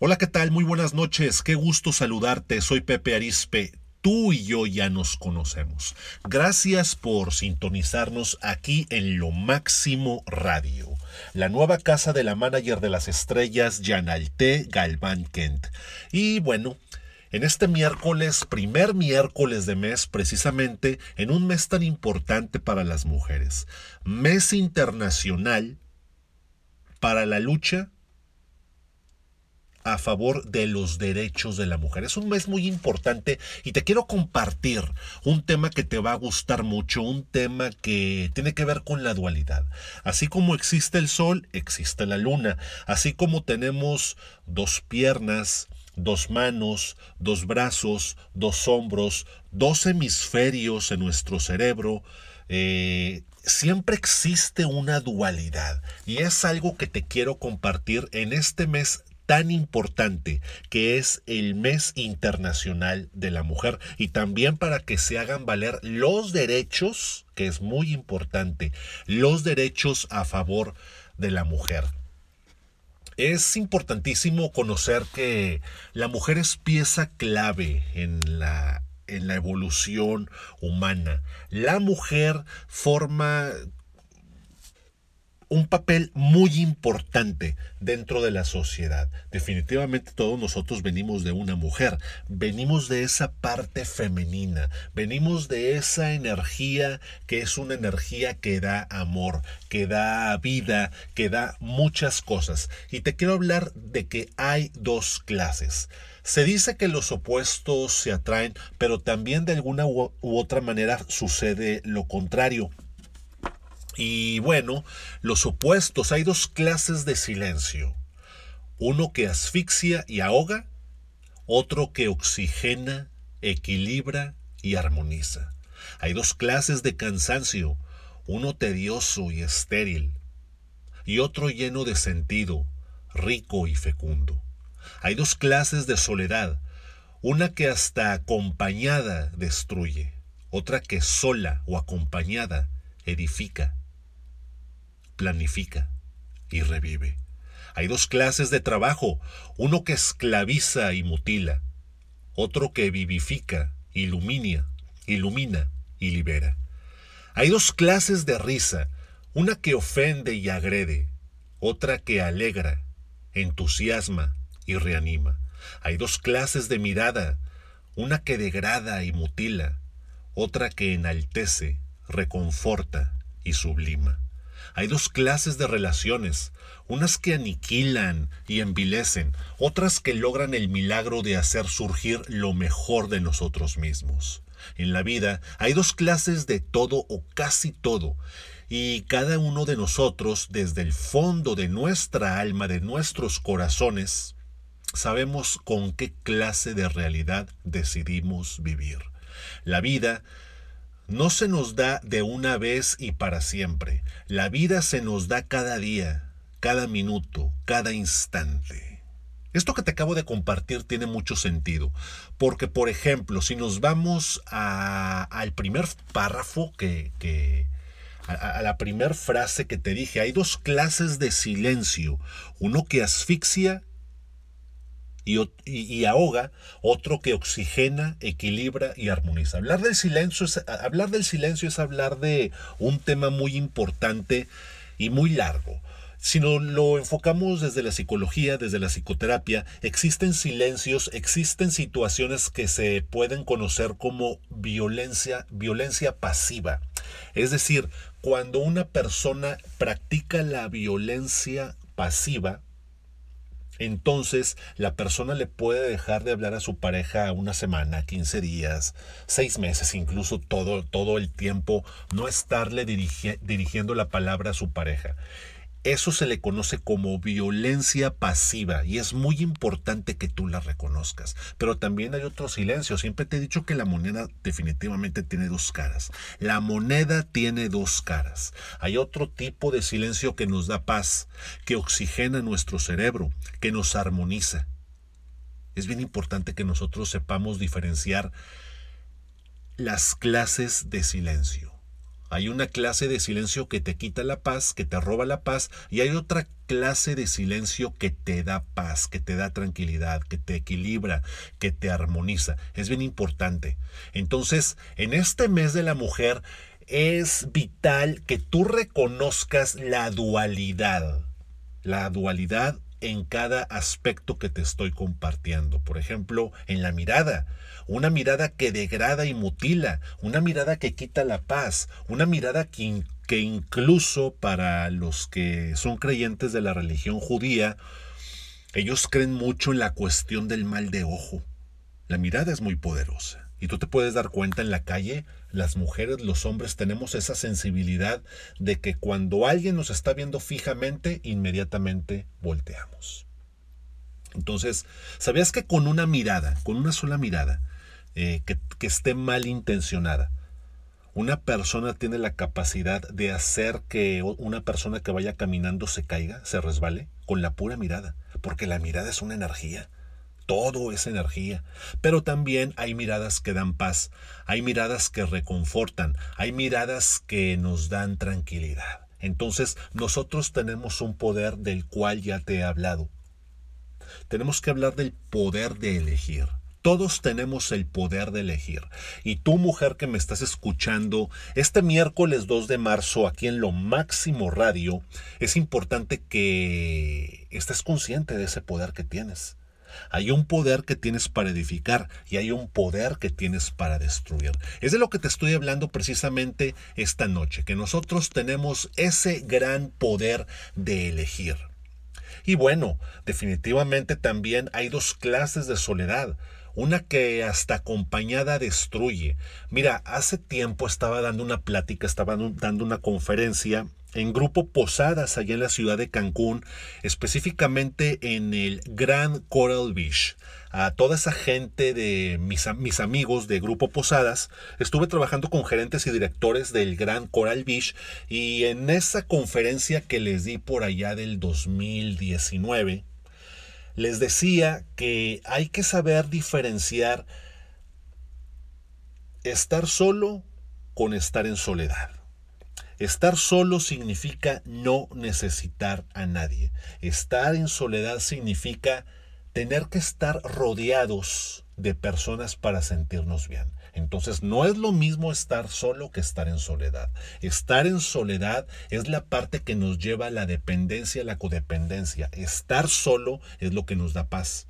Hola, ¿qué tal? Muy buenas noches. Qué gusto saludarte. Soy Pepe Arispe. Tú y yo ya nos conocemos. Gracias por sintonizarnos aquí en Lo Máximo Radio, la nueva casa de la manager de las estrellas, Yanalte Galván Kent. Y bueno, en este miércoles, primer miércoles de mes, precisamente en un mes tan importante para las mujeres, mes internacional para la lucha a favor de los derechos de la mujer. Es un mes muy importante y te quiero compartir un tema que te va a gustar mucho, un tema que tiene que ver con la dualidad. Así como existe el sol, existe la luna. Así como tenemos dos piernas, dos manos, dos brazos, dos hombros, dos hemisferios en nuestro cerebro, eh, siempre existe una dualidad y es algo que te quiero compartir en este mes tan importante que es el mes internacional de la mujer y también para que se hagan valer los derechos, que es muy importante, los derechos a favor de la mujer. Es importantísimo conocer que la mujer es pieza clave en la en la evolución humana. La mujer forma un papel muy importante dentro de la sociedad. Definitivamente todos nosotros venimos de una mujer, venimos de esa parte femenina, venimos de esa energía que es una energía que da amor, que da vida, que da muchas cosas. Y te quiero hablar de que hay dos clases. Se dice que los opuestos se atraen, pero también de alguna u, otra manera sucede lo contrario. Y bueno, los opuestos, hay dos clases de silencio. Uno que asfixia y ahoga, otro que oxigena, equilibra y armoniza. Hay dos clases de cansancio, uno tedioso y estéril, y otro lleno de sentido, rico y fecundo. Hay dos clases de soledad, una que hasta acompañada destruye, otra que sola o acompañada edifica planifica y revive. Hay dos clases de trabajo, uno que esclaviza y mutila, otro que vivifica, ilumina, ilumina y libera. Hay dos clases de risa, una que ofende y agrede, otra que alegra, entusiasma y reanima. Hay dos clases de mirada, una que degrada y mutila, otra que enaltece, reconforta y sublima. Hay dos clases de relaciones, unas que aniquilan y envilecen, otras que logran el milagro de hacer surgir lo mejor de nosotros mismos. En la vida hay dos clases de todo o casi todo, y cada uno de nosotros, desde el fondo de nuestra alma, de nuestros corazones, sabemos con qué clase de realidad decidimos vivir. La vida no se nos da de una vez y para siempre. La vida se nos da cada día, cada minuto, cada instante. Esto que te acabo de compartir tiene mucho sentido, porque por ejemplo, si nos vamos al primer párrafo que, a, la primera frase que te dije, hay dos clases de silencio, uno que asfixia y, ahoga, otro que oxigena, equilibra y armoniza. Hablar del silencio es, hablar del silencio es hablar de un tema muy importante y muy largo. Si no lo enfocamos desde la psicología, desde la psicoterapia, existen silencios, existen situaciones que se pueden conocer como violencia, violencia pasiva. Es decir, cuando una persona practica la violencia pasiva, entonces la persona le puede dejar de hablar a su pareja una semana, 15 días, seis meses, incluso todo, todo el tiempo, no estarle dirigiendo la palabra a su pareja. Eso se le conoce como violencia pasiva y es muy importante que tú la reconozcas. Pero también hay otro silencio. Siempre te he dicho que la moneda definitivamente tiene dos caras. La moneda tiene dos caras. Hay otro tipo de silencio que nos da paz, que oxigena nuestro cerebro, que nos armoniza. Es bien importante que nosotros sepamos diferenciar las clases de silencio. Hay una clase de silencio que te quita la paz, que te roba la paz, y hay otra clase de silencio que te da paz, que te da tranquilidad, que te equilibra, que te armoniza. Es bien importante. Entonces, en este mes de la mujer es vital que tú reconozcas la dualidad. La dualidad en cada aspecto que te estoy compartiendo. Por ejemplo, en la mirada. Una mirada que degrada y mutila. Una mirada que quita la paz. Una mirada que, que incluso para los que son creyentes de la religión judía, ellos creen mucho en la cuestión del mal de ojo. La mirada es muy poderosa. Y tú te puedes dar cuenta en la calle, las mujeres, los hombres tenemos esa sensibilidad de que cuando alguien nos está viendo fijamente, inmediatamente volteamos. Entonces, ¿sabías que con una mirada, con una sola mirada, eh, que, que esté mal intencionada, una persona tiene la capacidad de hacer que una persona que vaya caminando se caiga, se resbale, con la pura mirada, porque la mirada es una energía todo es energía. Pero también hay miradas que dan paz, hay miradas que reconfortan, hay miradas que nos dan tranquilidad. Entonces nosotros tenemos un poder del cual ya te he hablado. Tenemos que hablar del poder de elegir. Todos tenemos el poder de elegir. Y tú, mujer que me estás escuchando, este miércoles 2 de marzo, aquí en Lo Máximo Radio, es importante que estés consciente de ese poder que tienes. Hay un poder que tienes para edificar y hay un poder que tienes para destruir. Es de lo que te estoy hablando precisamente esta noche, que nosotros tenemos ese gran poder de elegir. Y bueno, definitivamente también hay dos clases de soledad una que hasta acompañada destruye. Mira, hace tiempo estaba dando una plática, estaba dando una conferencia en Grupo Posadas allá en la ciudad de Cancún, específicamente en el Grand Coral Beach. A toda esa gente de mis, amigos de Grupo Posadas, estuve trabajando con gerentes y directores del Grand Coral Beach y en esa conferencia que les di por allá del 2019, les decía que hay que saber diferenciar estar solo con estar en soledad. Estar solo significa no necesitar a nadie. Estar en soledad significa tener que estar rodeados de personas para sentirnos bien. Entonces no es lo mismo estar solo que estar en soledad. Estar en soledad es la parte que nos lleva a la dependencia, a la codependencia. Estar solo es lo que nos da paz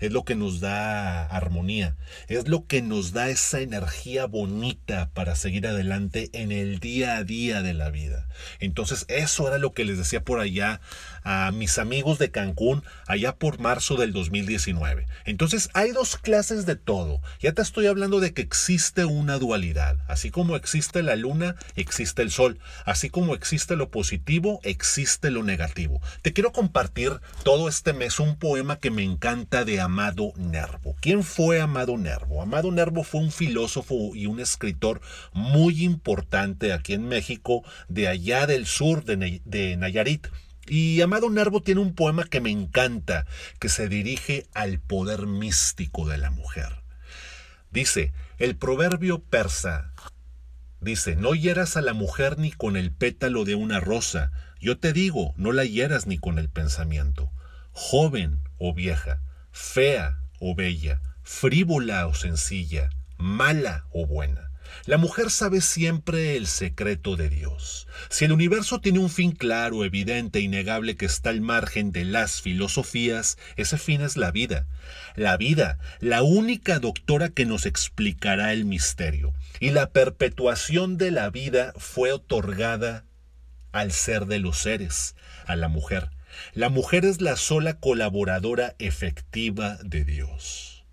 es lo que nos da armonía, es lo que nos da esa energía bonita para seguir adelante en el día a día de la vida. Entonces eso era lo que les decía por allá a mis amigos de Cancún, allá por marzo del 2019. Entonces hay dos clases de todo. Ya te estoy hablando de que existe una dualidad. Así como existe la luna, existe el sol. Así como existe lo positivo, existe lo negativo. Te quiero compartir todo este mes un poema que me encanta Amado Nervo. ¿Quién fue Amado Nervo? Amado Nervo fue un filósofo y un escritor muy importante aquí en México, de allá del sur de, de Nayarit. Y Amado Nervo tiene un poema que me encanta, que se dirige al poder místico de la mujer. Dice, el proverbio persa dice, no hieras a la mujer ni con el pétalo de una rosa. Yo te digo, no la hieras ni con el pensamiento. Joven o vieja, fea o bella, frívola o sencilla, mala o buena. La mujer sabe siempre el secreto de Dios. Si el universo tiene un fin claro, evidente, innegable que está al margen de las filosofías, ese fin es la vida. La vida, la única doctora que nos explicará el misterio. Y la perpetuación de la vida fue otorgada al ser de los seres, a la mujer. La mujer es la sola colaboradora efectiva de Dios.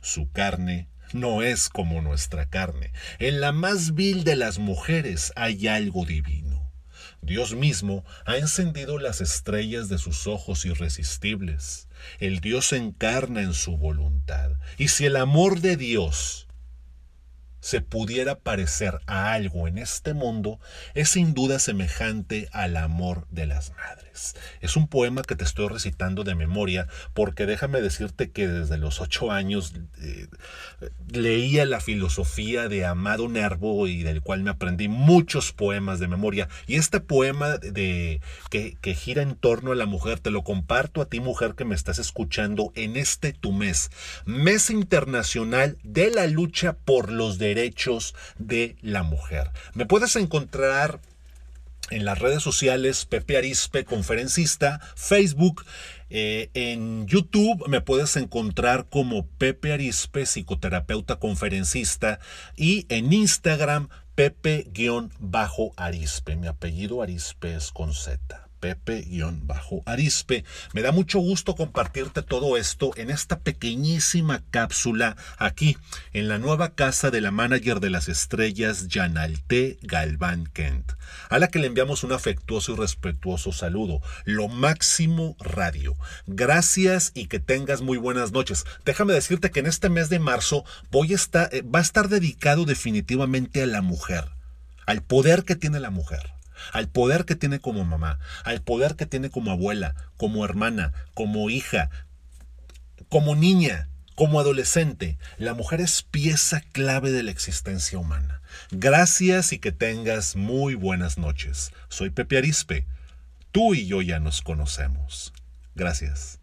Su carne no es como nuestra carne. En la más vil de las mujeres hay algo divino. Dios mismo ha encendido las estrellas de sus ojos irresistibles. El Dios encarna en su voluntad. Y si el amor de Dios se pudiera parecer a algo en este mundo, es sin duda semejante al amor de las madres. Es un poema que te estoy recitando de memoria porque déjame decirte que desde los ocho años eh, leía la filosofía de Amado Nervo y del cual me aprendí muchos poemas de memoria. Y este poema de, que, que gira en torno a la mujer te lo comparto a ti mujer que me estás escuchando en este tu mes, mes internacional de la lucha por los derechos de la mujer. Me puedes encontrar en las redes sociales, Pepe Arispe, conferencista, Facebook, eh, en YouTube me puedes encontrar como Pepe Arispe, psicoterapeuta conferencista, y en Instagram, Pepe-Arispe. Mi apellido Arispe es con Z. Pepe-Arispe. Me da mucho gusto compartirte todo esto en esta pequeñísima cápsula aquí, en la nueva casa de la manager de las estrellas, Janalte Galván Kent, a la que le enviamos un afectuoso y respetuoso saludo. Lo máximo radio. Gracias y que tengas muy buenas noches. Déjame decirte que en este mes de marzo voy eh, va a estar dedicado definitivamente a la mujer, al poder que tiene la mujer al poder que tiene como mamá, al poder que tiene como abuela, como hermana, como hija, como niña, como adolescente. La mujer es pieza clave de la existencia humana. Gracias y que tengas muy buenas noches. Soy Pepe Arispe. Tú y yo ya nos conocemos. Gracias.